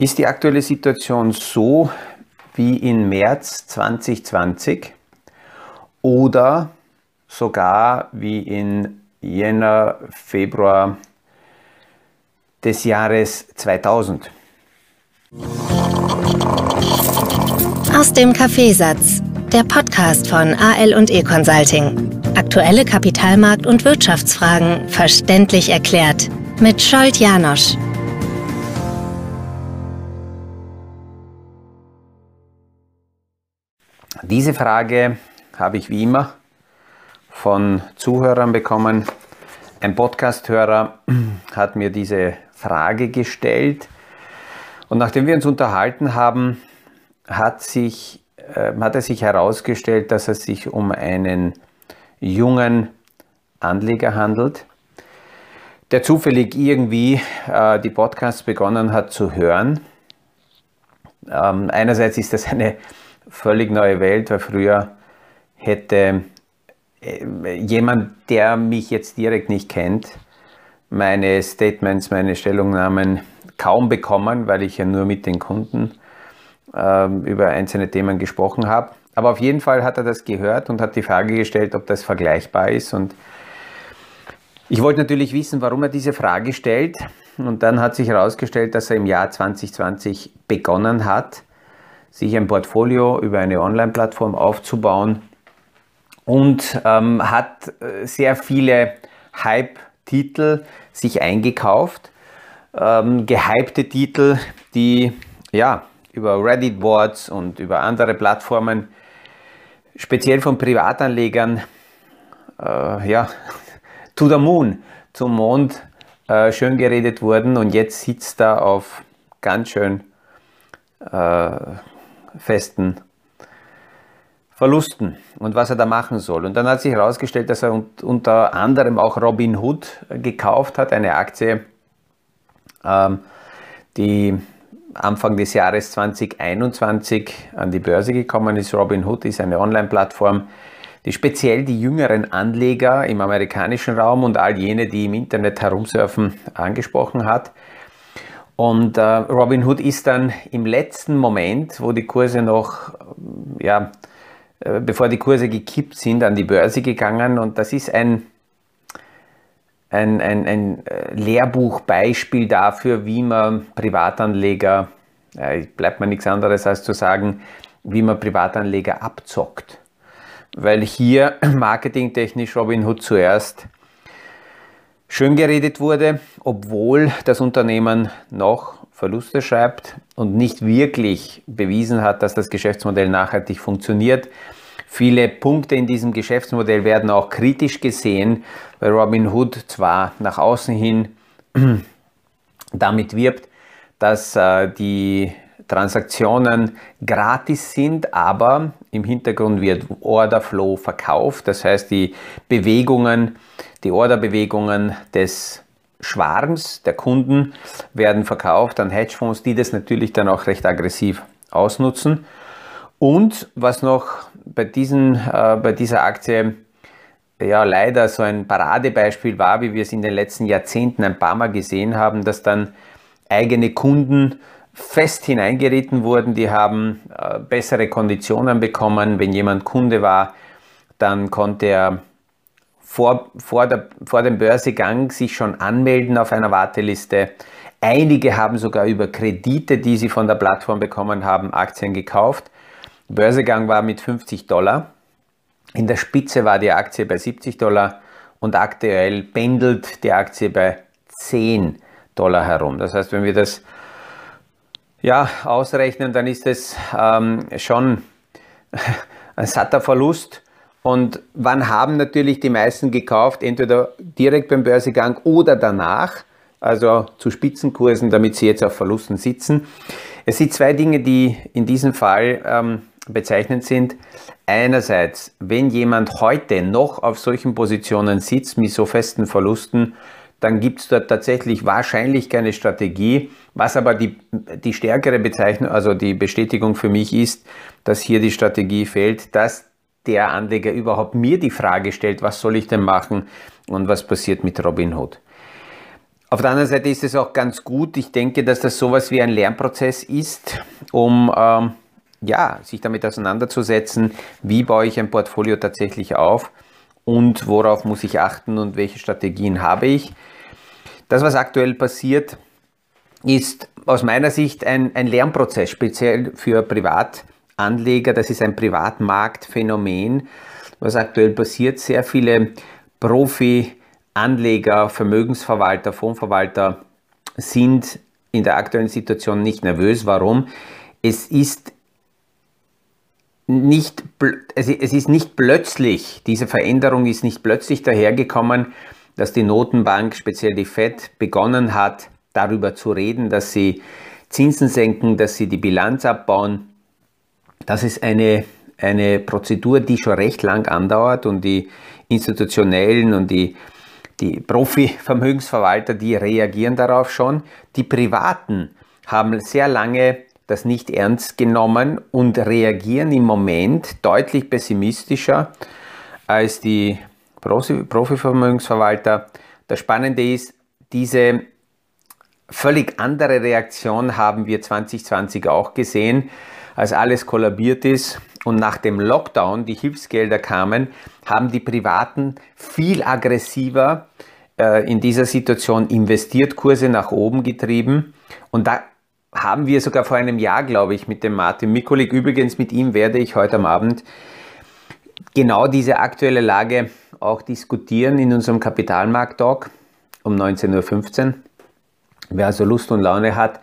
Ist die aktuelle Situation so wie in März 2020 oder sogar wie in Jänner, Februar des Jahres 2000? Aus dem Kaffeesatz, der Podcast von AL und E Consulting. Aktuelle Kapitalmarkt- und Wirtschaftsfragen verständlich erklärt mit Scholt Janosch. Diese Frage habe ich wie immer von Zuhörern bekommen. Ein Podcasthörer hat mir diese Frage gestellt und nachdem wir uns unterhalten haben, hat, sich, äh, hat er sich herausgestellt, dass es sich um einen jungen Anleger handelt, der zufällig irgendwie äh, die Podcasts begonnen hat zu hören. Ähm, einerseits ist das eine völlig neue Welt, weil früher hätte äh, jemand, der mich jetzt direkt nicht kennt, meine Statements, meine Stellungnahmen kaum bekommen, weil ich ja nur mit den Kunden äh, über einzelne Themen gesprochen habe. Aber auf jeden Fall hat er das gehört und hat die Frage gestellt, ob das vergleichbar ist. Und ich wollte natürlich wissen, warum er diese Frage stellt. Und dann hat sich herausgestellt, dass er im Jahr 2020 begonnen hat, sich ein Portfolio über eine Online-Plattform aufzubauen und ähm, hat äh, sehr viele Hype-Titel sich eingekauft. Ähm, gehypte Titel, die ja über Reddit-Boards und über andere Plattformen speziell von Privatanlegern äh, ja, to the moon, zum Mond äh, schön geredet wurden und jetzt sitzt er auf ganz schön äh, festen Verlusten und was er da machen soll. Und dann hat sich herausgestellt, dass er unter anderem auch Robin Hood gekauft hat, eine Aktie, ähm, die Anfang des Jahres 2021 an die Börse gekommen ist. Robin Hood ist eine Online-Plattform, die speziell die jüngeren Anleger im amerikanischen Raum und all jene, die im Internet herumsurfen, angesprochen hat. Und äh, Robin Hood ist dann im letzten Moment, wo die Kurse noch, ja, äh, bevor die Kurse gekippt sind, an die Börse gegangen. Und das ist ein, ein, ein, ein äh, Lehrbuchbeispiel dafür, wie man Privatanleger, äh, bleibt mir nichts anderes als zu sagen, wie man Privatanleger abzockt. Weil hier marketingtechnisch Robinhood zuerst schön geredet wurde, obwohl das Unternehmen noch Verluste schreibt und nicht wirklich bewiesen hat, dass das Geschäftsmodell nachhaltig funktioniert. Viele Punkte in diesem Geschäftsmodell werden auch kritisch gesehen, weil Robinhood zwar nach außen hin damit wirbt, dass äh, die Transaktionen gratis sind, aber im Hintergrund wird Orderflow verkauft. Das heißt, die Bewegungen, die Orderbewegungen des Schwarms der Kunden werden verkauft an Hedgefonds, die das natürlich dann auch recht aggressiv ausnutzen. Und was noch bei, diesen, äh, bei dieser Aktie ja leider so ein Paradebeispiel war, wie wir es in den letzten Jahrzehnten ein paar Mal gesehen haben, dass dann eigene Kunden fest hineingeritten wurden, die haben äh, bessere Konditionen bekommen. Wenn jemand Kunde war, dann konnte er vor, vor, der, vor dem Börsegang sich schon anmelden auf einer Warteliste. Einige haben sogar über Kredite, die sie von der Plattform bekommen haben, Aktien gekauft. Börsegang war mit 50 Dollar. In der Spitze war die Aktie bei 70 Dollar und aktuell pendelt die Aktie bei 10 Dollar herum. Das heißt, wenn wir das ja, ausrechnen, dann ist es ähm, schon ein satter Verlust. Und wann haben natürlich die meisten gekauft? Entweder direkt beim Börsegang oder danach, also zu Spitzenkursen, damit sie jetzt auf Verlusten sitzen. Es sind zwei Dinge, die in diesem Fall ähm, bezeichnend sind. Einerseits, wenn jemand heute noch auf solchen Positionen sitzt mit so festen Verlusten, dann gibt es dort tatsächlich wahrscheinlich keine Strategie. Was aber die, die stärkere Bezeichnung, also die Bestätigung für mich ist, dass hier die Strategie fehlt, dass der Anleger überhaupt mir die Frage stellt, was soll ich denn machen und was passiert mit Robinhood. Auf der anderen Seite ist es auch ganz gut. Ich denke, dass das sowas wie ein Lernprozess ist, um ähm, ja, sich damit auseinanderzusetzen, wie baue ich ein Portfolio tatsächlich auf und worauf muss ich achten und welche Strategien habe ich. Das, was aktuell passiert, ist aus meiner Sicht ein, ein Lernprozess, speziell für Privatanleger. Das ist ein Privatmarktphänomen, was aktuell passiert. Sehr viele Profi-Anleger, Vermögensverwalter, Fondsverwalter sind in der aktuellen Situation nicht nervös. Warum? Es ist nicht, es ist nicht plötzlich, diese Veränderung ist nicht plötzlich dahergekommen, dass die Notenbank, speziell die Fed, begonnen hat, darüber zu reden, dass sie Zinsen senken, dass sie die Bilanz abbauen. Das ist eine, eine Prozedur, die schon recht lang andauert und die institutionellen und die, die Profi-Vermögensverwalter, die reagieren darauf schon. Die Privaten haben sehr lange das nicht ernst genommen und reagieren im Moment deutlich pessimistischer als die Profi-Vermögensverwalter. Das Spannende ist, diese völlig andere Reaktion haben wir 2020 auch gesehen, als alles kollabiert ist und nach dem Lockdown die Hilfsgelder kamen, haben die Privaten viel aggressiver äh, in dieser Situation investiert, Kurse nach oben getrieben und da haben wir sogar vor einem Jahr, glaube ich, mit dem Martin Mikulik. Übrigens, mit ihm werde ich heute am Abend genau diese aktuelle Lage auch diskutieren in unserem Kapitalmarkt-Talk um 19.15 Uhr. Wer also Lust und Laune hat,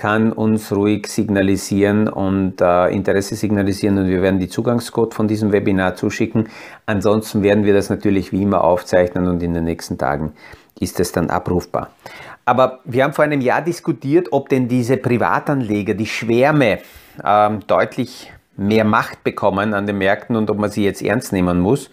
kann uns ruhig signalisieren und äh, Interesse signalisieren und wir werden die Zugangscode von diesem Webinar zuschicken. Ansonsten werden wir das natürlich wie immer aufzeichnen und in den nächsten Tagen ist es dann abrufbar. Aber wir haben vor einem Jahr diskutiert, ob denn diese Privatanleger, die Schwärme, ähm, deutlich mehr Macht bekommen an den Märkten und ob man sie jetzt ernst nehmen muss.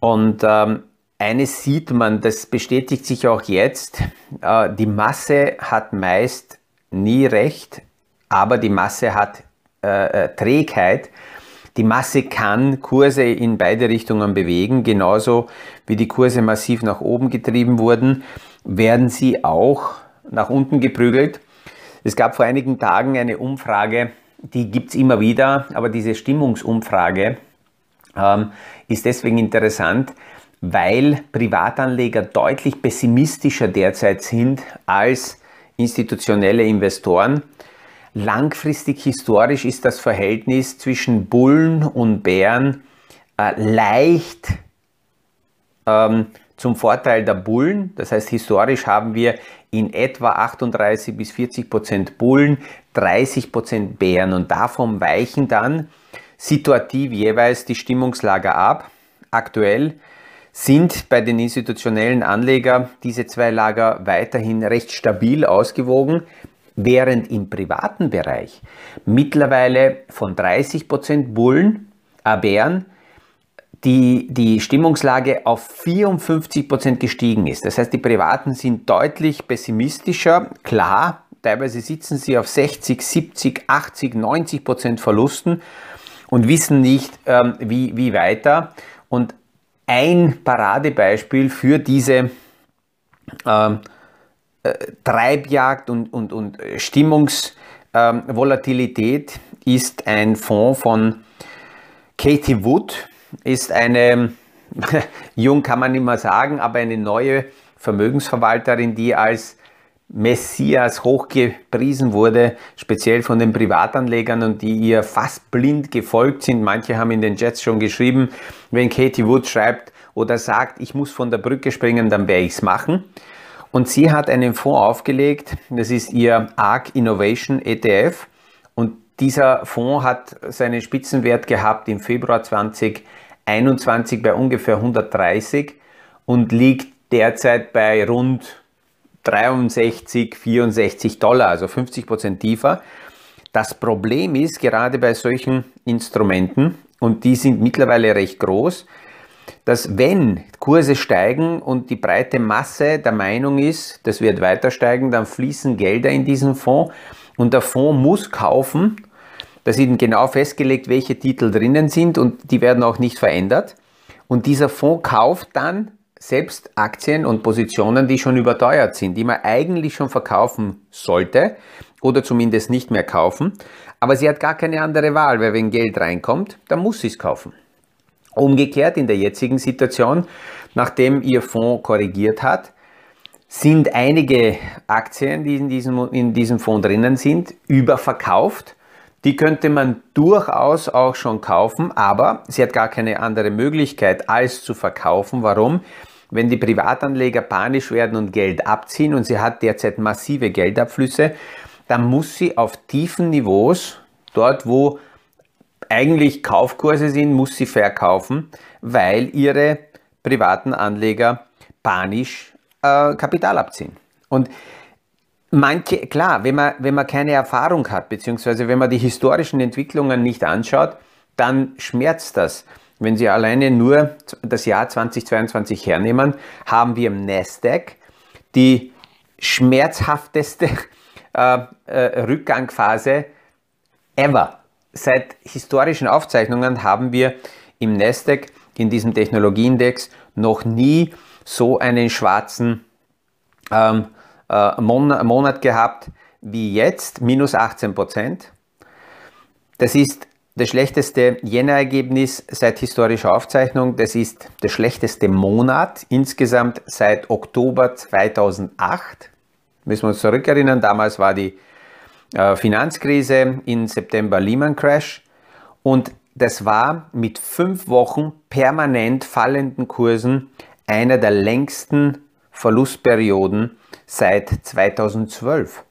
Und ähm, eines sieht man, das bestätigt sich auch jetzt, äh, die Masse hat meist nie recht, aber die Masse hat äh, äh Trägheit. Die Masse kann Kurse in beide Richtungen bewegen, genauso wie die Kurse massiv nach oben getrieben wurden werden sie auch nach unten geprügelt. Es gab vor einigen Tagen eine Umfrage, die gibt es immer wieder, aber diese Stimmungsumfrage ähm, ist deswegen interessant, weil Privatanleger deutlich pessimistischer derzeit sind als institutionelle Investoren. Langfristig historisch ist das Verhältnis zwischen Bullen und Bären äh, leicht ähm, zum Vorteil der Bullen. Das heißt, historisch haben wir in etwa 38 bis 40 Prozent Bullen, 30 Prozent Bären und davon weichen dann situativ jeweils die Stimmungslager ab. Aktuell sind bei den institutionellen Anlegern diese zwei Lager weiterhin recht stabil ausgewogen, während im privaten Bereich mittlerweile von 30 Prozent Bullen, äh die, die Stimmungslage auf 54 Prozent gestiegen ist. Das heißt, die Privaten sind deutlich pessimistischer. Klar, teilweise sitzen sie auf 60, 70, 80, 90 Prozent Verlusten und wissen nicht, ähm, wie, wie weiter. Und ein Paradebeispiel für diese ähm, äh, Treibjagd und, und, und Stimmungsvolatilität ähm, ist ein Fonds von Katie Wood ist eine, jung kann man nicht mehr sagen, aber eine neue Vermögensverwalterin, die als Messias hochgepriesen wurde, speziell von den Privatanlegern und die ihr fast blind gefolgt sind. Manche haben in den Jets schon geschrieben, wenn Katie Wood schreibt oder sagt, ich muss von der Brücke springen, dann werde ich es machen. Und sie hat einen Fonds aufgelegt, das ist ihr ARC Innovation ETF. Und dieser Fonds hat seinen Spitzenwert gehabt im Februar 2020 21 bei ungefähr 130 und liegt derzeit bei rund 63, 64 Dollar, also 50 Prozent tiefer. Das Problem ist gerade bei solchen Instrumenten, und die sind mittlerweile recht groß, dass wenn Kurse steigen und die breite Masse der Meinung ist, das wird weiter steigen, dann fließen Gelder in diesen Fonds und der Fonds muss kaufen da sind genau festgelegt, welche Titel drinnen sind und die werden auch nicht verändert. Und dieser Fonds kauft dann selbst Aktien und Positionen, die schon überteuert sind, die man eigentlich schon verkaufen sollte oder zumindest nicht mehr kaufen. Aber sie hat gar keine andere Wahl, weil wenn Geld reinkommt, dann muss sie es kaufen. Umgekehrt in der jetzigen Situation, nachdem ihr Fonds korrigiert hat, sind einige Aktien, die in diesem, in diesem Fonds drinnen sind, überverkauft. Die könnte man durchaus auch schon kaufen, aber sie hat gar keine andere Möglichkeit als zu verkaufen. Warum? Wenn die Privatanleger panisch werden und Geld abziehen und sie hat derzeit massive Geldabflüsse, dann muss sie auf tiefen Niveaus, dort wo eigentlich Kaufkurse sind, muss sie verkaufen, weil ihre privaten Anleger panisch äh, Kapital abziehen. Und manche, klar, wenn man, wenn man keine Erfahrung hat, beziehungsweise wenn man die historischen Entwicklungen nicht anschaut, dann schmerzt das. Wenn Sie alleine nur das Jahr 2022 hernehmen, haben wir im Nasdaq die schmerzhafteste äh, äh, Rückgangphase ever. Seit historischen Aufzeichnungen haben wir im Nasdaq, in diesem Technologieindex, noch nie so einen schwarzen ähm, äh, Mon Monat gehabt wie jetzt, minus 18 Prozent. Das ist das schlechteste Jänner-Ergebnis seit historischer Aufzeichnung. Das ist der schlechteste Monat insgesamt seit Oktober 2008. Müssen wir uns zurückerinnern, damals war die äh, Finanzkrise, im September Lehman Crash und das war mit fünf Wochen permanent fallenden Kursen einer der längsten Verlustperioden seit 2012.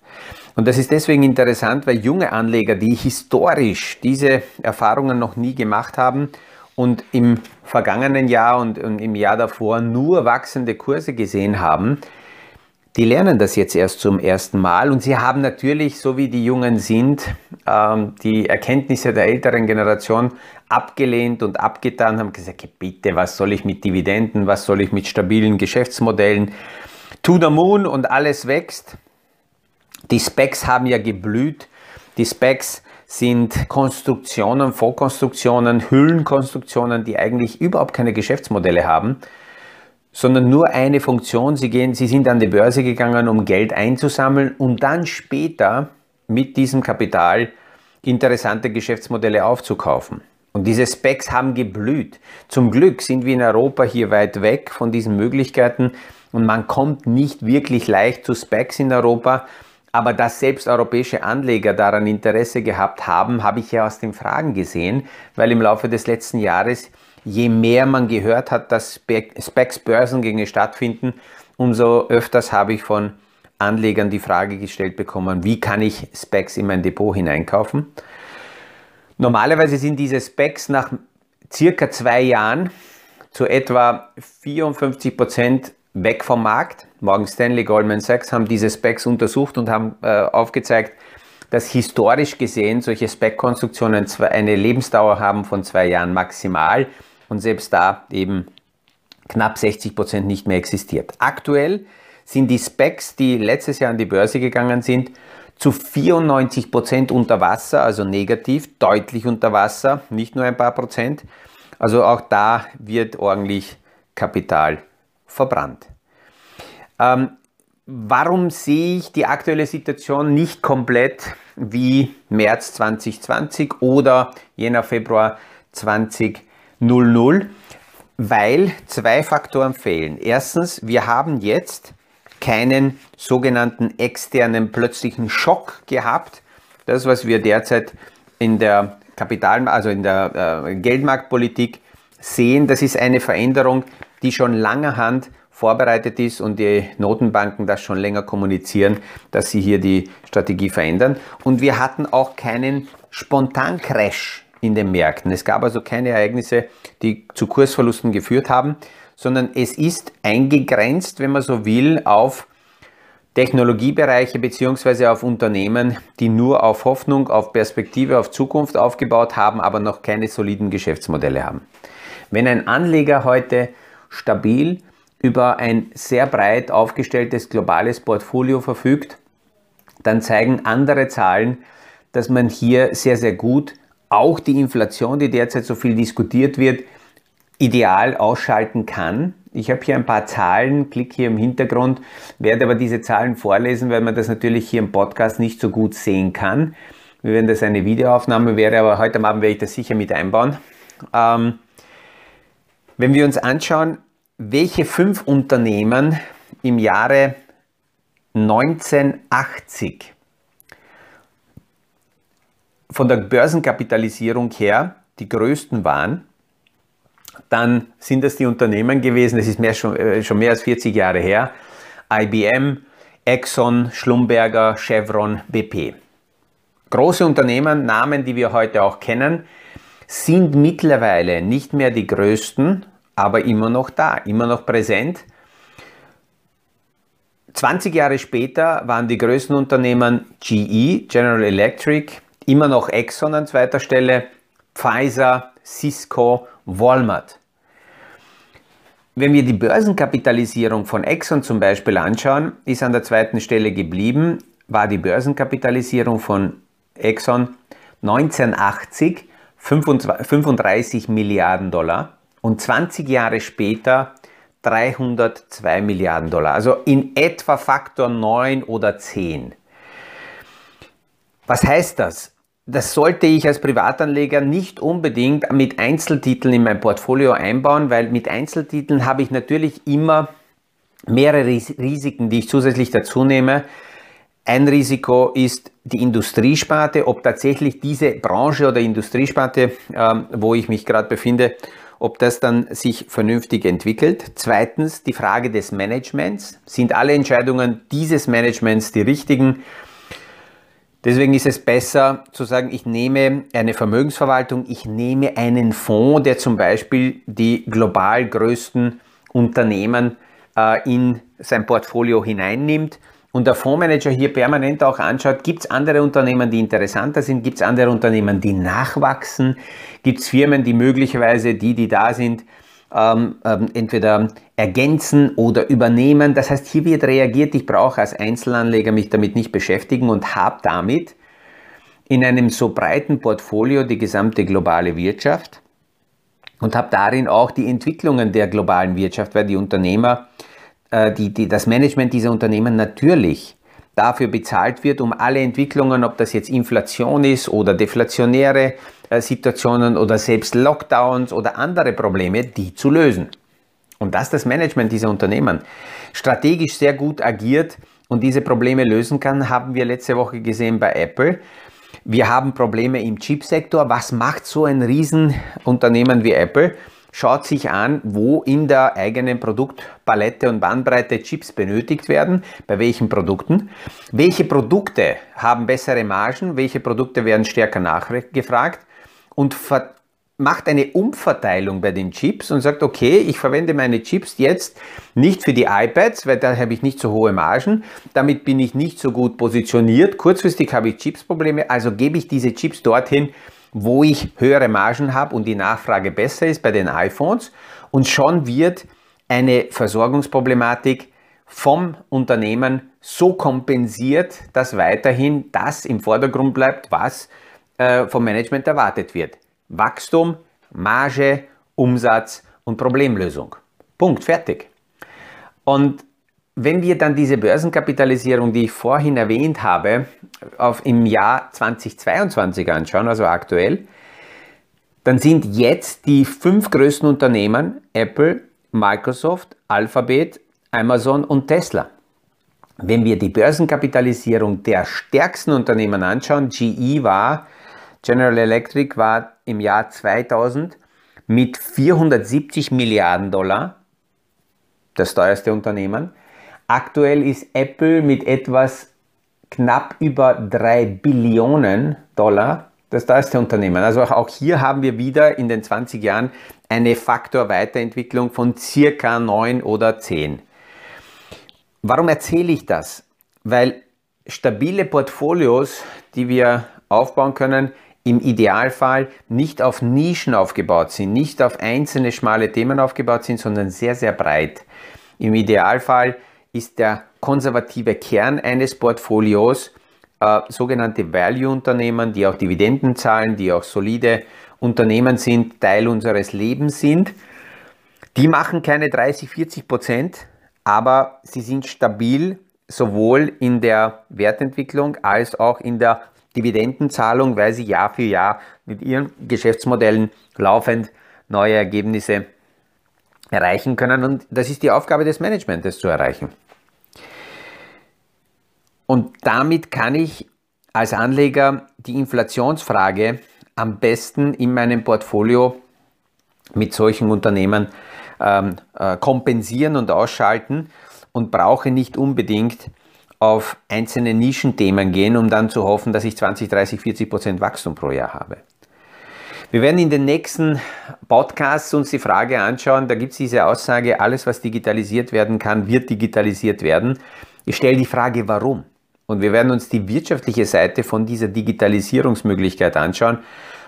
Und das ist deswegen interessant, weil junge Anleger, die historisch diese Erfahrungen noch nie gemacht haben und im vergangenen Jahr und im Jahr davor nur wachsende Kurse gesehen haben, die lernen das jetzt erst zum ersten Mal und sie haben natürlich, so wie die Jungen sind, ähm, die Erkenntnisse der älteren Generation abgelehnt und abgetan, haben gesagt, bitte, was soll ich mit Dividenden, was soll ich mit stabilen Geschäftsmodellen? To the moon und alles wächst. Die Specs haben ja geblüht. Die Specs sind Konstruktionen, Vorkonstruktionen, Hüllenkonstruktionen, die eigentlich überhaupt keine Geschäftsmodelle haben sondern nur eine Funktion. Sie, gehen, sie sind an die Börse gegangen, um Geld einzusammeln und dann später mit diesem Kapital interessante Geschäftsmodelle aufzukaufen. Und diese Specs haben geblüht. Zum Glück sind wir in Europa hier weit weg von diesen Möglichkeiten und man kommt nicht wirklich leicht zu Specs in Europa. Aber dass selbst europäische Anleger daran Interesse gehabt haben, habe ich ja aus den Fragen gesehen, weil im Laufe des letzten Jahres je mehr man gehört hat, dass Specs-Börsengänge stattfinden, umso öfters habe ich von Anlegern die Frage gestellt bekommen, wie kann ich Specs in mein Depot hineinkaufen? Normalerweise sind diese Specs nach circa zwei Jahren zu etwa 54 Prozent weg vom Markt. Morgan Stanley, Goldman Sachs haben diese Specs untersucht und haben äh, aufgezeigt, dass historisch gesehen solche Spec-Konstruktionen eine Lebensdauer haben von zwei Jahren maximal und selbst da eben knapp 60 Prozent nicht mehr existiert. Aktuell sind die Specs, die letztes Jahr an die Börse gegangen sind, zu 94 Prozent unter Wasser, also negativ, deutlich unter Wasser, nicht nur ein paar Prozent. Also auch da wird ordentlich Kapital verbrannt. Ähm, warum sehe ich die aktuelle Situation nicht komplett wie März 2020 oder Jänner, Februar 2020? 0,0, weil zwei Faktoren fehlen. Erstens, wir haben jetzt keinen sogenannten externen plötzlichen Schock gehabt. Das, was wir derzeit in der Kapital, also in der äh, Geldmarktpolitik sehen, das ist eine Veränderung, die schon langerhand vorbereitet ist und die Notenbanken das schon länger kommunizieren, dass sie hier die Strategie verändern. Und wir hatten auch keinen Spontancrash in den Märkten. Es gab also keine Ereignisse, die zu Kursverlusten geführt haben, sondern es ist eingegrenzt, wenn man so will, auf Technologiebereiche bzw. auf Unternehmen, die nur auf Hoffnung, auf Perspektive, auf Zukunft aufgebaut haben, aber noch keine soliden Geschäftsmodelle haben. Wenn ein Anleger heute stabil über ein sehr breit aufgestelltes globales Portfolio verfügt, dann zeigen andere Zahlen, dass man hier sehr, sehr gut auch die Inflation, die derzeit so viel diskutiert wird, ideal ausschalten kann, Ich habe hier ein paar Zahlen, klick hier im Hintergrund, werde aber diese Zahlen vorlesen, weil man das natürlich hier im Podcast nicht so gut sehen kann. Wir werden das eine Videoaufnahme wäre, aber heute Abend werde ich das sicher mit einbauen. Ähm, wenn wir uns anschauen, welche fünf Unternehmen im Jahre 1980 von der Börsenkapitalisierung her die größten waren, dann sind das die Unternehmen gewesen, das ist mehr, schon, äh, schon mehr als 40 Jahre her, IBM, Exxon, Schlumberger, Chevron, BP. Große Unternehmen, Namen, die wir heute auch kennen, sind mittlerweile nicht mehr die größten, aber immer noch da, immer noch präsent. 20 Jahre später waren die größten Unternehmen GE, General Electric, immer noch Exxon an zweiter Stelle, Pfizer, Cisco, Walmart. Wenn wir die Börsenkapitalisierung von Exxon zum Beispiel anschauen, ist an der zweiten Stelle geblieben, war die Börsenkapitalisierung von Exxon 1980 35 Milliarden Dollar und 20 Jahre später 302 Milliarden Dollar. Also in etwa Faktor 9 oder 10. Was heißt das? das sollte ich als Privatanleger nicht unbedingt mit Einzeltiteln in mein Portfolio einbauen, weil mit Einzeltiteln habe ich natürlich immer mehrere Risiken, die ich zusätzlich dazu nehme. Ein Risiko ist die Industriesparte, ob tatsächlich diese Branche oder Industriesparte, ähm, wo ich mich gerade befinde, ob das dann sich vernünftig entwickelt. Zweitens die Frage des Managements. Sind alle Entscheidungen dieses Managements die richtigen? Deswegen ist es besser zu sagen, ich nehme eine Vermögensverwaltung, ich nehme einen Fonds, der zum Beispiel die global größten Unternehmen äh, in sein Portfolio hineinnimmt und der Fondsmanager hier permanent auch anschaut, gibt es andere Unternehmen, die interessanter sind, gibt es andere Unternehmen, die nachwachsen, gibt es Firmen, die möglicherweise die, die da sind, ähm, ähm, entweder ergänzen oder übernehmen. Das heißt, hier wird reagiert, ich brauche als Einzelanleger mich damit nicht beschäftigen und habe damit in einem so breiten Portfolio die gesamte globale Wirtschaft und habe darin auch die Entwicklungen der globalen Wirtschaft, weil die Unternehmer, äh, die, die, das Management dieser Unternehmen natürlich dafür bezahlt wird, um alle Entwicklungen, ob das jetzt Inflation ist oder deflationäre äh, Situationen oder selbst Lockdowns oder andere Probleme, die zu lösen. Und dass das Management dieser Unternehmen strategisch sehr gut agiert und diese Probleme lösen kann, haben wir letzte Woche gesehen bei Apple. Wir haben Probleme im Chipsektor. Was macht so ein Riesenunternehmen wie Apple? Schaut sich an, wo in der eigenen Produktpalette und Bandbreite Chips benötigt werden, bei welchen Produkten. Welche Produkte haben bessere Margen, welche Produkte werden stärker nachgefragt? Und macht eine Umverteilung bei den Chips und sagt, okay, ich verwende meine Chips jetzt nicht für die iPads, weil da habe ich nicht so hohe Margen, damit bin ich nicht so gut positioniert, kurzfristig habe ich Chipsprobleme, also gebe ich diese Chips dorthin, wo ich höhere Margen habe und die Nachfrage besser ist bei den iPhones und schon wird eine Versorgungsproblematik vom Unternehmen so kompensiert, dass weiterhin das im Vordergrund bleibt, was äh, vom Management erwartet wird. Wachstum, Marge, Umsatz und Problemlösung. Punkt, fertig. Und wenn wir dann diese Börsenkapitalisierung, die ich vorhin erwähnt habe, auf im Jahr 2022 anschauen, also aktuell, dann sind jetzt die fünf größten Unternehmen Apple, Microsoft, Alphabet, Amazon und Tesla. Wenn wir die Börsenkapitalisierung der stärksten Unternehmen anschauen, GE war General Electric war im Jahr 2000 mit 470 Milliarden Dollar das teuerste Unternehmen. Aktuell ist Apple mit etwas knapp über 3 Billionen Dollar das teuerste Unternehmen. Also auch hier haben wir wieder in den 20 Jahren eine Faktorweiterentwicklung von circa 9 oder 10. Warum erzähle ich das? Weil stabile Portfolios, die wir aufbauen können, im Idealfall nicht auf Nischen aufgebaut sind, nicht auf einzelne schmale Themen aufgebaut sind, sondern sehr, sehr breit. Im Idealfall ist der konservative Kern eines Portfolios äh, sogenannte Value-Unternehmen, die auch Dividenden zahlen, die auch solide Unternehmen sind, Teil unseres Lebens sind. Die machen keine 30, 40 Prozent, aber sie sind stabil sowohl in der Wertentwicklung als auch in der Dividendenzahlung, weil sie Jahr für Jahr mit ihren Geschäftsmodellen laufend neue Ergebnisse erreichen können. Und das ist die Aufgabe des Managements, das zu erreichen. Und damit kann ich als Anleger die Inflationsfrage am besten in meinem Portfolio mit solchen Unternehmen ähm, äh, kompensieren und ausschalten und brauche nicht unbedingt auf einzelne Nischenthemen gehen, um dann zu hoffen, dass ich 20, 30, 40 Prozent Wachstum pro Jahr habe. Wir werden in den nächsten Podcasts uns die Frage anschauen, da gibt es diese Aussage, alles was digitalisiert werden kann, wird digitalisiert werden. Ich stelle die Frage, warum? Und wir werden uns die wirtschaftliche Seite von dieser Digitalisierungsmöglichkeit anschauen.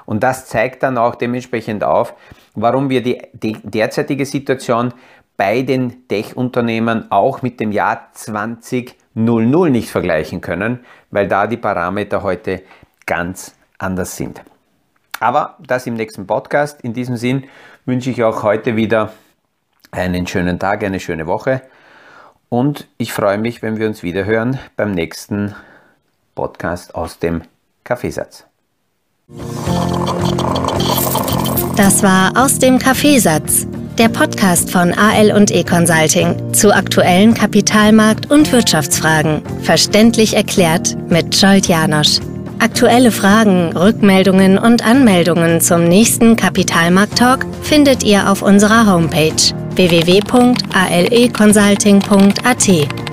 Und das zeigt dann auch dementsprechend auf, warum wir die, die derzeitige Situation bei den Tech-Unternehmen auch mit dem Jahr 2000 nicht vergleichen können, weil da die Parameter heute ganz anders sind. Aber das im nächsten Podcast. In diesem Sinn wünsche ich auch heute wieder einen schönen Tag, eine schöne Woche und ich freue mich, wenn wir uns wieder hören beim nächsten Podcast aus dem Kaffeesatz. Das war aus dem Kaffeesatz, der Podcast von AL und E Consulting zu aktuellen Kapitalmarkt- und Wirtschaftsfragen, verständlich erklärt mit Scholt Janosch. Aktuelle Fragen, Rückmeldungen und Anmeldungen zum nächsten Kapitalmarkt-Talk findet ihr auf unserer Homepage www.aleconsulting.at.